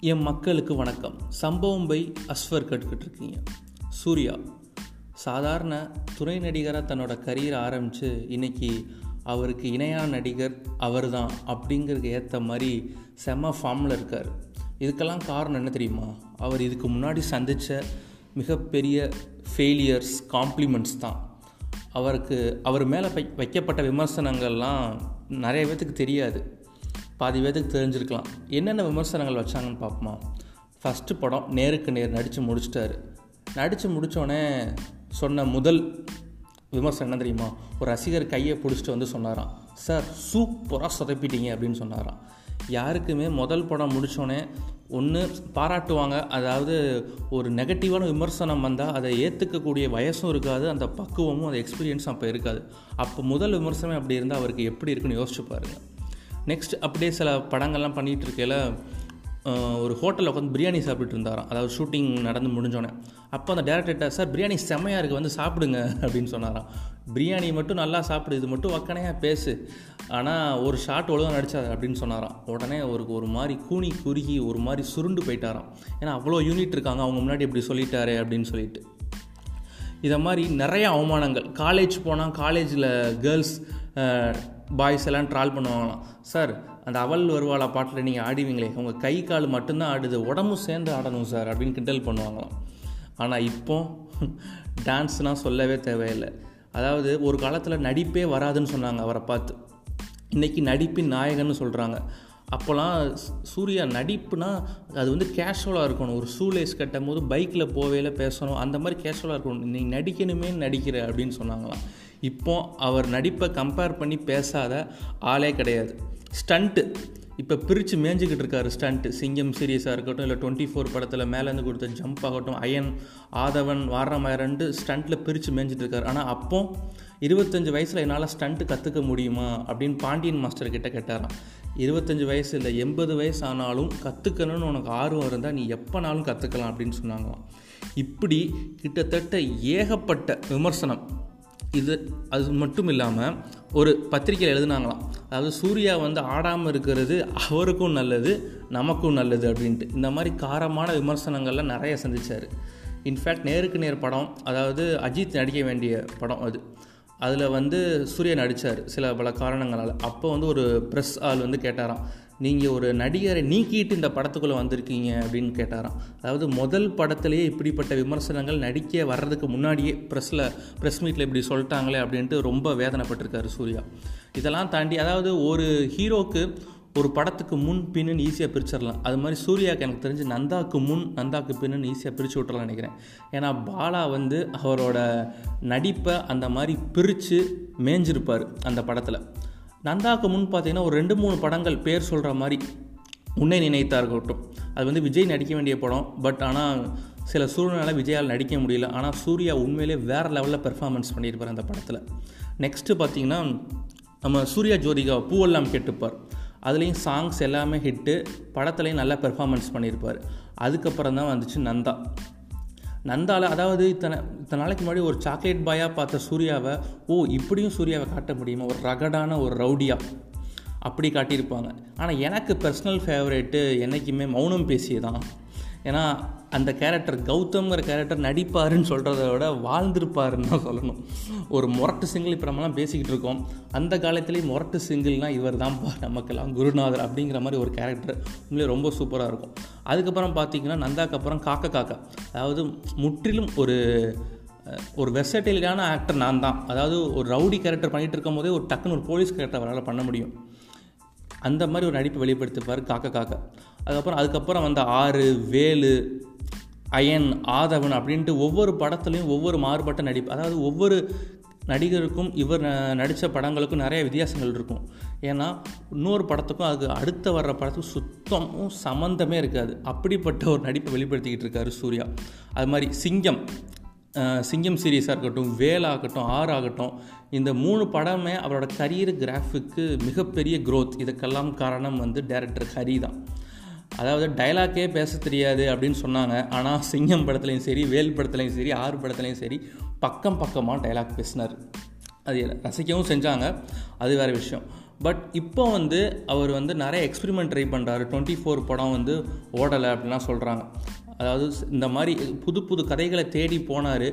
என் மக்களுக்கு வணக்கம். சம்பவம் பை அஸ்வர் கேட்டுக்கிட்டு இருக்கீங்க சூர்யா சாதாரண துணை நடிகராக தன்னோட கரியரை ஆரம்பித்து இன்றைக்கி அவருக்கு இணையான நடிகர் அவர் தான் அப்படிங்கிறதுக்கு ஏற்ற மாதிரி செம ஃபார்மில் இருக்கார். இதுக்கெல்லாம் காரணம் என்ன தெரியுமா? அவர் இதுக்கு முன்னாடி சந்தித்த மிகப்பெரிய ஃபெயிலியர்ஸ் காம்ப்ளிமெண்ட்ஸ் தான். அவருக்கு அவர் மேலே வை வைக்கப்பட்ட விமர்சனங்கள்லாம் நிறைய பேர்த்துக்கு தெரியாது. பாதி பேத்துக்கு தெரிஞ்சிருக்கலாம். என்னென்ன விமர்சனங்கள் வச்சாங்கன்னு பார்ப்போமா? ஃபஸ்ட்டு படம் நேருக்கு நேர் நடித்து முடிச்சிட்டாரு. நடித்து முடித்தோடனே சொன்ன முதல் விமர்சனம் என்ன தெரியுமா? ஒரு ரசிகர் கையை பிடிச்சிட்டு வந்து சொன்னாராம். சார் சூப்பராக சொதப்பிட்டீங்க அப்படின்னு சொன்னாராம். யாருக்குமே முதல் படம் முடித்தோடனே ஒன்று பாராட்டுவாங்க. அதாவது ஒரு நெகட்டிவான விமர்சனம் வந்தால் அதை ஏற்றுக்கக்கூடிய வயசும் இருக்காது அந்த பக்குவமும் அந்த எக்ஸ்பீரியன்ஸும் அப்போ இருக்காது. அப்போ முதல் விமர்சனம் அப்படி இருந்தால் அவருக்கு எப்படி இருக்குன்னு யோசிச்சு பாருங்கள் நெக்ஸ்ட் அப்படியே சில படங்கள்லாம் பண்ணிகிட்டு இருக்கையில் ஒரு ஹோட்டலில் உட்காந்து பிரியாணி சாப்பிட்டுட்டு இருந்தாராம். அதாவது ஷூட்டிங் நடந்து முடிஞ்சோன்னே அப்போ அந்த டேரக்டர்கிட்ட சார் பிரியாணி செம்மையாக இருக்குது வந்து சாப்பிடுங்க அப்படின்னு சொன்னாராம். பிரியாணி மட்டும் நல்லா சாப்பிடு இது மட்டும் வக்கனையாக பேசு. ஆனால் ஒரு ஷாட் ஒழுங்காக நடிச்சாது அப்படின்னு சொன்னாராம். உடனே ஒரு ஒரு மாதிரி கூனி குறுகி ஒரு மாதிரி சுருண்டு போயிட்டாராம். ஏன்னா அவ்வளோ யூனிட் இருக்காங்க அவங்க முன்னாடி இப்படி சொல்லிட்டாரு அப்படின்னு சொல்லிட்டு. இதை மாதிரி நிறைய அவமானங்கள். காலேஜ் போனால் காலேஜில் கேர்ள்ஸ் பாய்ஸ் எல்லாம் ட்ரால் பண்ணுவாங்களாம். சார் அந்த அவள் வருவாளா பாட்டில் நீங்கள் ஆடிவீங்களே உங்கள் கை கால் மட்டும்தான் ஆடுது உடம்பும் சேர்ந்து ஆடணும் சார் அப்படின்னு கிண்டல் பண்ணுவாங்களாம். ஆனால் இப்போ டான்ஸ்னால் சொல்லவே தேவையில்லை. அதாவது ஒரு காலத்தில் நடிப்பே வராதுன்னு சொன்னாங்க அவரை பார்த்து. இன்றைக்கி நடிப்பின் நாயகன்னு சொல்கிறாங்க அப்போல்லாம் சூர்யா நடிப்புனா அது வந்து கேஷுவலாக இருக்கணும். ஒரு ஷூலேஸ் கட்டும் போது பைக்கில் போவேல பேசணும். அந்த மாதிரி கேஷுவலாக இருக்கணும். நீ நடிக்கணுமே நடிக்கிற அப்படின்னு சொன்னாங்களாம். இப்போ அவர் நடிப்பை கம்பேர் பண்ணி பேசாத ஆளே கிடையாது. ஸ்டண்ட்டு இப்போ பிரித்து மேய்ஞ்சிக்கிட்டு இருக்காரு ஸ்டண்ட்டு சிங்கம் சீரியஸாக இருக்கட்டும் இல்லை டுவெண்ட்டி ஃபோர் படத்தில் மேலேருந்து கொடுத்த ஜம்ப் ஆகட்டும் அயன் ஆதவன் வாரமாயிரண்டு ஸ்டண்ட்டில் பிரித்து மேய்ஞ்சிட்டு இருக்காரு. ஆனால் அப்போ இருபத்தஞ்சி வயசில் என்னால் ஸ்டண்ட்டு கற்றுக்க முடியுமா அப்படின்னு பாண்டியன் மாஸ்டர் கிட்ட கேட்டாராம். இருபத்தஞ்சி வயசு இல்லை எண்பது வயசு ஆனாலும் கற்றுக்கணும்னு உனக்கு ஆர்வம் இருந்தால் நீ எப்போனாலும் கற்றுக்கலாம் அப்படின்னு சொன்னாங்களாம். இப்படி கிட்டத்தட்ட ஏகப்பட்ட விமர்சனம். இது அது மட்டும் இல்லாமல் ஒரு பத்திரிக்கையில் எழுதுனாங்களாம். அதாவது சூர்யா வந்து ஆடாமல் இருக்கிறது அவருக்கும் நல்லது நமக்கும் நல்லது அப்படின்ட்டு. இந்த மாதிரி காரமான விமர்சனங்கள்லாம் நிறைய சந்தித்தார் இன்ஃபேக்ட் நேருக்கு நேர் படம் அதாவது அஜித் நடிக்க வேண்டிய படம் அது. அதில் வந்து சூர்யா நடித்தார் சில பல காரணங்களால். அப்போ வந்து ஒரு ப்ரெஸ் ஆள் வந்து கேட்டாராம் நீங்கள் ஒரு நடிகரை நீக்கிட்டு இந்த படத்துக்குள்ளே வந்திருக்கீங்க அப்படின்னு கேட்டாராம். அதாவது முதல் படத்துலேயே இப்படிப்பட்ட விமர்சனங்கள் நடிக்க வர்றதுக்கு முன்னாடியே ப்ரெஸ்ஸில் ப்ரெஸ் மீட்டில் இப்படி சொல்லிட்டாங்களே அப்படின்ட்டு ரொம்ப வேதனைப்பட்டிருக்காரு சூர்யா. இதெல்லாம் தாண்டி அதாவது ஒரு ஹீரோக்கு ஒரு படத்துக்கு முன் பின்னு ஈஸியாக பிரிச்சிடலாம். அது மாதிரி சூர்யாவுக்கு எனக்கு தெரிஞ்சு நந்தாக்கு முன் நந்தாக்கு பின்னு ஈஸியாக பிரித்து விட்டுறலாம் நினைக்கிறேன். ஏன்னா பாலா வந்து அவரோட நடிப்பை அந்த மாதிரி பிரித்து மேஞ்சிருப்பார் அந்த படத்தில். நந்தாக்கு முன் பார்த்தீங்கன்னா ஒரு ரெண்டு மூணு படங்கள் பேர் சொல்கிற மாதிரி உன்னை நினைத்தா இருக்கட்டும் அது வந்து விஜய் நடிக்க வேண்டிய படம். பட் ஆனால் சில சூழ்நிலை விஜயால் நடிக்க முடியல. ஆனால் சூர்யா உண்மையிலே வேறு லெவலில் பெர்ஃபார்மன்ஸ் பண்ணியிருப்பார் அந்த படத்தில். நெக்ஸ்ட்டு பார்த்திங்கன்னா நம்ம சூர்யா ஜோதிகா பூவெல்லாம் கேட்டுப்பார். அதுலேயும் சாங்ஸ் எல்லாமே ஹிட்டு படத்துலையும் நல்லா பெர்ஃபார்மன்ஸ் பண்ணியிருப்பார். அதுக்கப்புறம் தான் வந்துச்சு நந்தா. நந்தால அதாவது இத்தனை இத்தனை நாளைக்கு முன்னாடி ஒரு சாக்லேட் பாயாக பார்த்த சூர்யாவை ஓ இப்படியும் சூர்யாவை காட்ட முடியுமா? ஒரு ரகடான ஒரு ரவுடியாக அப்படி காட்டியிருப்பாங்க. ஆனால் எனக்கு பர்சனல் ஃபேவரேட்டு என்றைக்குமே மௌனம் பேசியே தான் ஏன்னா அந்த கேரக்டர் கௌதம்ங்கிற கேரக்டர் நடிப்பாருன்னு சொல்கிறத விட வாழ்ந்திருப்பாருன்னு தான் சொல்லணும். ஒரு முரட்டு சிங்கிள் இப்போ நம்மலாம் பேசிக்கிட்டு இருக்கோம். அந்த காலத்துலேயே முரட்டு சிங்கிள்னால் இவர் தான் நமக்கெல்லாம் குருநாதர் அப்படிங்கிற மாதிரி ஒரு கேரக்டர் உண்மையிலே ரொம்ப சூப்பராக இருக்கும். அதுக்கப்புறம் பார்த்தீங்கன்னா நந்தாக்கு அப்புறம் காக்க காக்கா. அதாவது முற்றிலும் ஒரு ஒரு வெர்சட்டிலான ஆக்டர் நான் தான். அதாவது ஒரு ரவுடி கேரக்டர் பண்ணிகிட்டு இருக்கும் போதே ஒரு டக்குன்னு ஒரு போலீஸ் கேரக்டர் அவரால் பண்ண முடியும். அந்த மாதிரி ஒரு நடிப்பை வெளிப்படுத்திப்பார் காக்க காக்கா. அதுக்கப்புறம் அதுக்கப்புறம் வந்த ஆறு வேலு அயன் ஆதவன் அப்படின்ட்டு ஒவ்வொரு படத்துலையும் ஒவ்வொரு மாறுபட்ட நடிப்பு. அதாவது ஒவ்வொரு நடிகருக்கும் இவர் நடித்த படங்களுக்கும் நிறைய வித்தியாசங்கள் இருக்கும். ஏன்னா இன்னொரு படத்துக்கும் அதுக்கு அடுத்த வர்ற படத்துக்கும் சுத்தமும் சம்மந்தமே இருக்காது. அப்படிப்பட்ட ஒரு நடிப்பை வெளிப்படுத்திக்கிட்டு இருக்காரு சூர்யா. அது மாதிரி சிங்கம். சிங்கம் சீரீஸாக இருக்கட்டும் வேலாகட்டும் ஆர் ஆகட்டும் இந்த மூணு படமே அவரோட கரியர் கிராஃபிக்கு மிகப்பெரிய க்ரோத் இதுக்கெல்லாம் காரணம் வந்து டேரக்டர் ஹரி தான். அதாவது டைலாக்கே பேச தெரியாது அப்படின்னு சொன்னாங்க. ஆனால் சிங்கம் படத்துலையும் சரி வேல் படத்துலையும் சரி ஆறு படத்துலையும் சரி பக்கம் பக்கமாக டைலாக் பேசினார். அது ரசிக்கவும் செஞ்சாங்க. அது வேறு விஷயம். பட் இப்போ வந்து அவர் வந்து நிறைய எக்ஸ்பிரிமெண்ட் ட்ரை பண்ணுறாரு டுவெண்ட்டி ஃபோர் படம் வந்து ஓடலை அப்படின்லாம் சொல்கிறாங்க அதாவது இந்த மாதிரி புது புது கதைகளை தேடி போனார்.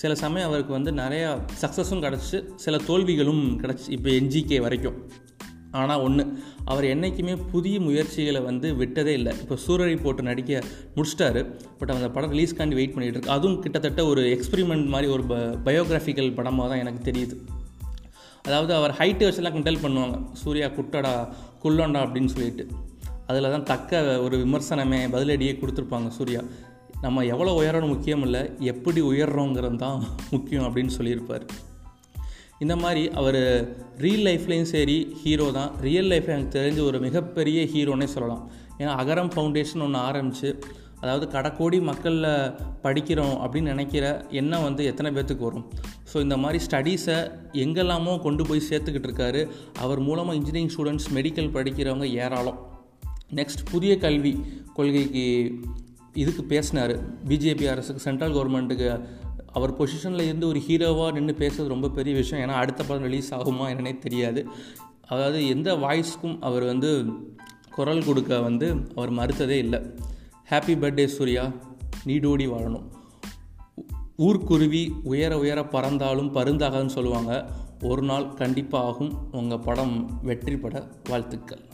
சில சமயம் அவருக்கு வந்து நிறையா சக்ஸஸும் கிடச்சி சில தோல்விகளும் கிடச்சி இப்போ என்ஜிகே வரைக்கும். ஆனால் ஒன்று அவர் என்றைக்குமே புதிய முயற்சிகளை வந்து விட்டதே இல்லை. இப்போ சூரரை போட்டு நடிக்க முடிச்சிட்டாரு பட் அந்த படம் ரிலீஸ்க்காண்டி வெயிட் பண்ணிகிட்டு இருக்கு. அதுவும் கிட்டத்தட்ட ஒரு எக்ஸ்பிரிமெண்ட் மாதிரி ஒரு ப பயோகிராஃபிக்கல் படமாக தான் எனக்கு தெரியுது. அதாவது அவர் ஹைட்டு வச்செல்லாம் கிண்டல் பண்ணுவாங்க. சூர்யா குட்டடா குள்ளண்டா அப்படின்னு சொல்லிட்டு. அதில் தான் தக்க ஒரு விமர்சனமே பதிலடியே கொடுத்துருப்பாங்க சூர்யா. நம்ம எவ்வளோ உயரணும் முக்கியம் இல்லை எப்படி உயர்றோங்கிறது தான் முக்கியம் அப்படின்னு சொல்லியிருப்பார். இந்த மாதிரி அவர் ரீல் லைஃப்லேயும் சரி ஹீரோ தான். ரியல் லைஃப்பில் எனக்கு தெரிஞ்ச ஒரு மிகப்பெரிய ஹீரோனே சொல்லலாம். ஏன்னா அகரம் ஃபவுண்டேஷன் ஒன்று ஆரம்பித்து அதாவது கடைக்கோடி மக்களில் படிக்கிறோம் அப்படின்னு நினைக்கிற எண்ணம் வந்து எத்தனை பேர்த்துக்கு வரும்? ஸோ இந்த மாதிரி ஸ்டடீஸை எங்கெல்லாமோ கொண்டு போய் சேர்த்துக்கிட்டு இருக்காரு. அவர் மூலமாக இன்ஜினியரிங் ஸ்டூடெண்ட்ஸ் மெடிக்கல் படிக்கிறவங்க ஏராளம். நெக்ஸ்ட் புதிய கல்வி கொள்கைக்கு இதுக்கு பேசினார். பிஜேபி அரசுக்கு சென்ட்ரல் கவர்மெண்ட்டுக்கு அவர் பொசிஷனில் இருந்து ஒரு ஹீரோவாக நின்று பேசுறது ரொம்ப பெரிய விஷயம். ஏன்னா அடுத்த படம் ரிலீஸ் ஆகுமா என்னன்னே தெரியாது. அதாவது எந்த வாய்ஸ்க்கும் அவர் வந்து குரல் கொடுக்க வந்து அவர் மறுத்ததே இல்லை. Happy birthday Suriya. நீடோடி வாழணும். ஊர்க்குருவி உயர உயர பறந்தாலும் பருந்தாகன்னு சொல்லுவாங்க. ஒரு நாள் கண்டிப்பாக ஆகும். உங்கள் படம் வெற்றி பட வாழ்த்துக்கள்.